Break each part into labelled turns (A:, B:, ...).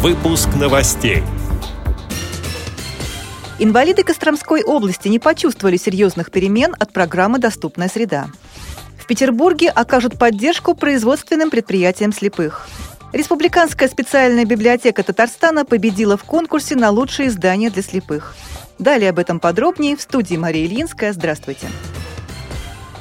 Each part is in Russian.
A: Выпуск новостей.
B: Инвалиды Костромской области не почувствовали серьезных перемен от программы «Доступная среда». В Петербурге окажут поддержку производственным предприятиям слепых. Республиканская специальная библиотека Татарстана победила в конкурсе на лучшие издания для слепых. Далее об этом подробнее в студии Мария Ильинская. Здравствуйте.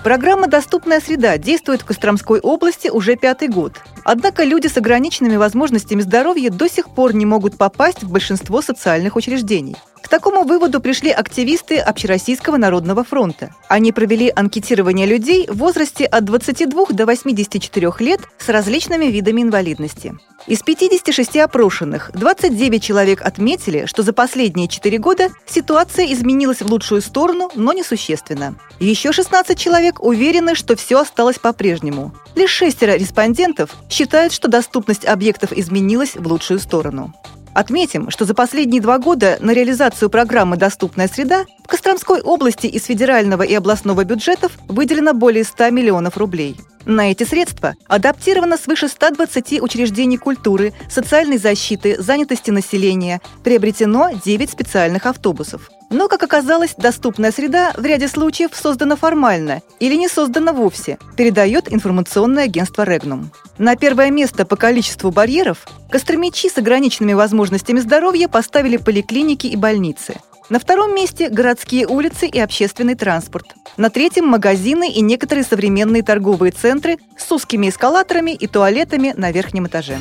B: Программа «Доступная среда» действует в Костромской области уже пятый год. Однако люди с ограниченными возможностями здоровья до сих пор не могут попасть в большинство социальных учреждений. К такому выводу пришли активисты Общероссийского народного фронта. Они провели анкетирование людей в возрасте от 22 до 84 лет с различными видами инвалидности. Из 56 опрошенных 29 человек отметили, что за последние 4 года ситуация изменилась в лучшую сторону, но несущественно. Еще 16 человек уверены, что все осталось по-прежнему. Лишь шестеро респондентов считают, что доступность объектов изменилась в лучшую сторону. Отметим, что за последние два года на реализацию программы «Доступная среда» в Костромской области из федерального и областного бюджетов выделено более 100 миллионов рублей. На эти средства адаптировано свыше 120 учреждений культуры, социальной защиты, занятости населения, приобретено 9 специальных автобусов. Но, как оказалось, доступная среда в ряде случаев создана формально или не создана вовсе, передает информационное агентство «Регнум». На первое место по количеству барьеров костромичи с ограниченными возможностями здоровья поставили поликлиники и больницы. На втором месте – городские улицы и общественный транспорт. На третьем – магазины и некоторые современные торговые центры с узкими эскалаторами и туалетами на верхнем этаже.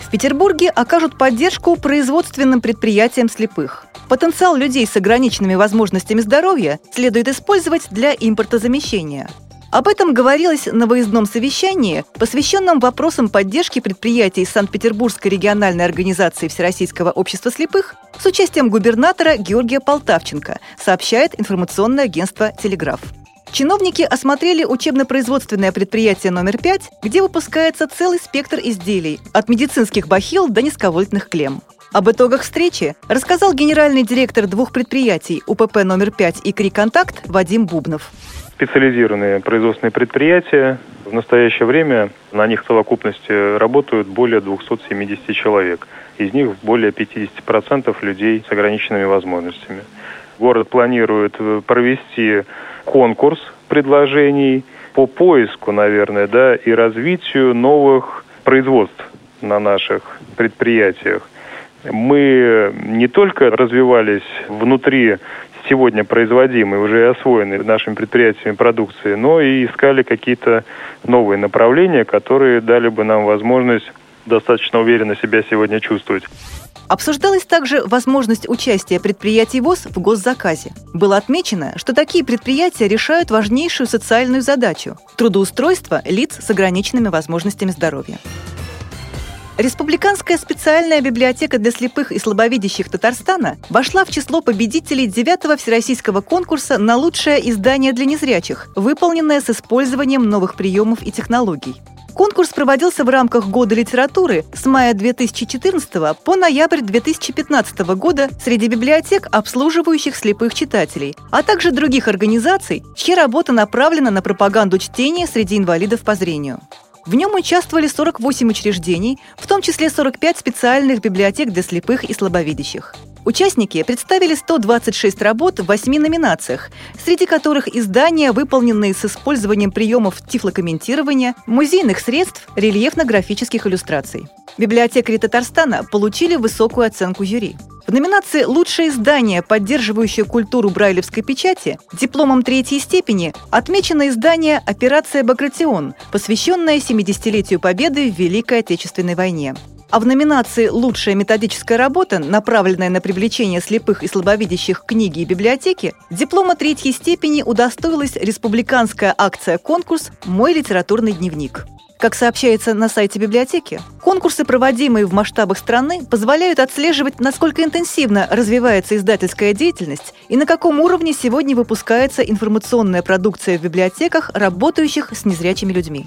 B: В Петербурге окажут поддержку производственным предприятиям слепых – Потенциал людей с ограниченными возможностями здоровья следует использовать для импортозамещения. Об этом говорилось на выездном совещании, посвященном вопросам поддержки предприятий Санкт-Петербургской региональной организации Всероссийского общества слепых с участием губернатора Георгия Полтавченко, сообщает информационное агентство «Телеграф». Чиновники осмотрели учебно-производственное предприятие номер 5, где выпускается целый спектр изделий, от медицинских бахил до низковольтных клемм. Об итогах встречи рассказал генеральный директор двух предприятий УПП номер 5 и КРИ «Контакт» Вадим Бубнов.
C: Специализированные производственные предприятия. В настоящее время на них в совокупности работают более 270 человек. Из них более 50% людей с ограниченными возможностями. Город планирует провести конкурс предложений по поиску, наверное, да, и развитию новых производств на наших предприятиях мы не только развивались внутри сегодня производимой, уже освоенной нашими предприятиями продукции, но и искали какие-то новые направления, которые дали бы нам возможность достаточно уверенно себя сегодня чувствовать.
B: Обсуждалась также возможность участия предприятий ВОЗ в госзаказе. Было отмечено, что такие предприятия решают важнейшую социальную задачу – трудоустройство лиц с ограниченными возможностями здоровья. Республиканская специальная библиотека для слепых и слабовидящих Татарстана вошла в число победителей 9 всероссийского конкурса на лучшее издание для незрячих, выполненное с использованием новых приемов и технологий. Конкурс проводился в рамках Года литературы с мая 2014 по ноябрь 2015 года среди библиотек, обслуживающих слепых читателей, а также других организаций, чья работа направлена на пропаганду чтения среди инвалидов по зрению. В нем участвовали 48 учреждений, в том числе 45 специальных библиотек для слепых и слабовидящих. Участники представили 126 работ в 8 номинациях, среди которых издания, выполненные с использованием приемов тифлокомментирования, музейных средств, рельефно-графических иллюстраций. Библиотекари Татарстана получили высокую оценку жюри. В номинации «Лучшее издание, поддерживающее культуру брайлевской печати» дипломом третьей степени отмечено издание «Операция Багратион», посвященное 70-летию Победы в Великой Отечественной войне. А в номинации «Лучшая методическая работа», направленная на привлечение слепых и слабовидящих книги и библиотеки, диплома третьей степени удостоилась республиканская акция-конкурс «Мой литературный дневник». Как сообщается на сайте библиотеки, конкурсы, проводимые в масштабах страны, позволяют отслеживать, насколько интенсивно развивается издательская деятельность и на каком уровне сегодня выпускается информационная продукция в библиотеках, работающих с незрячими людьми.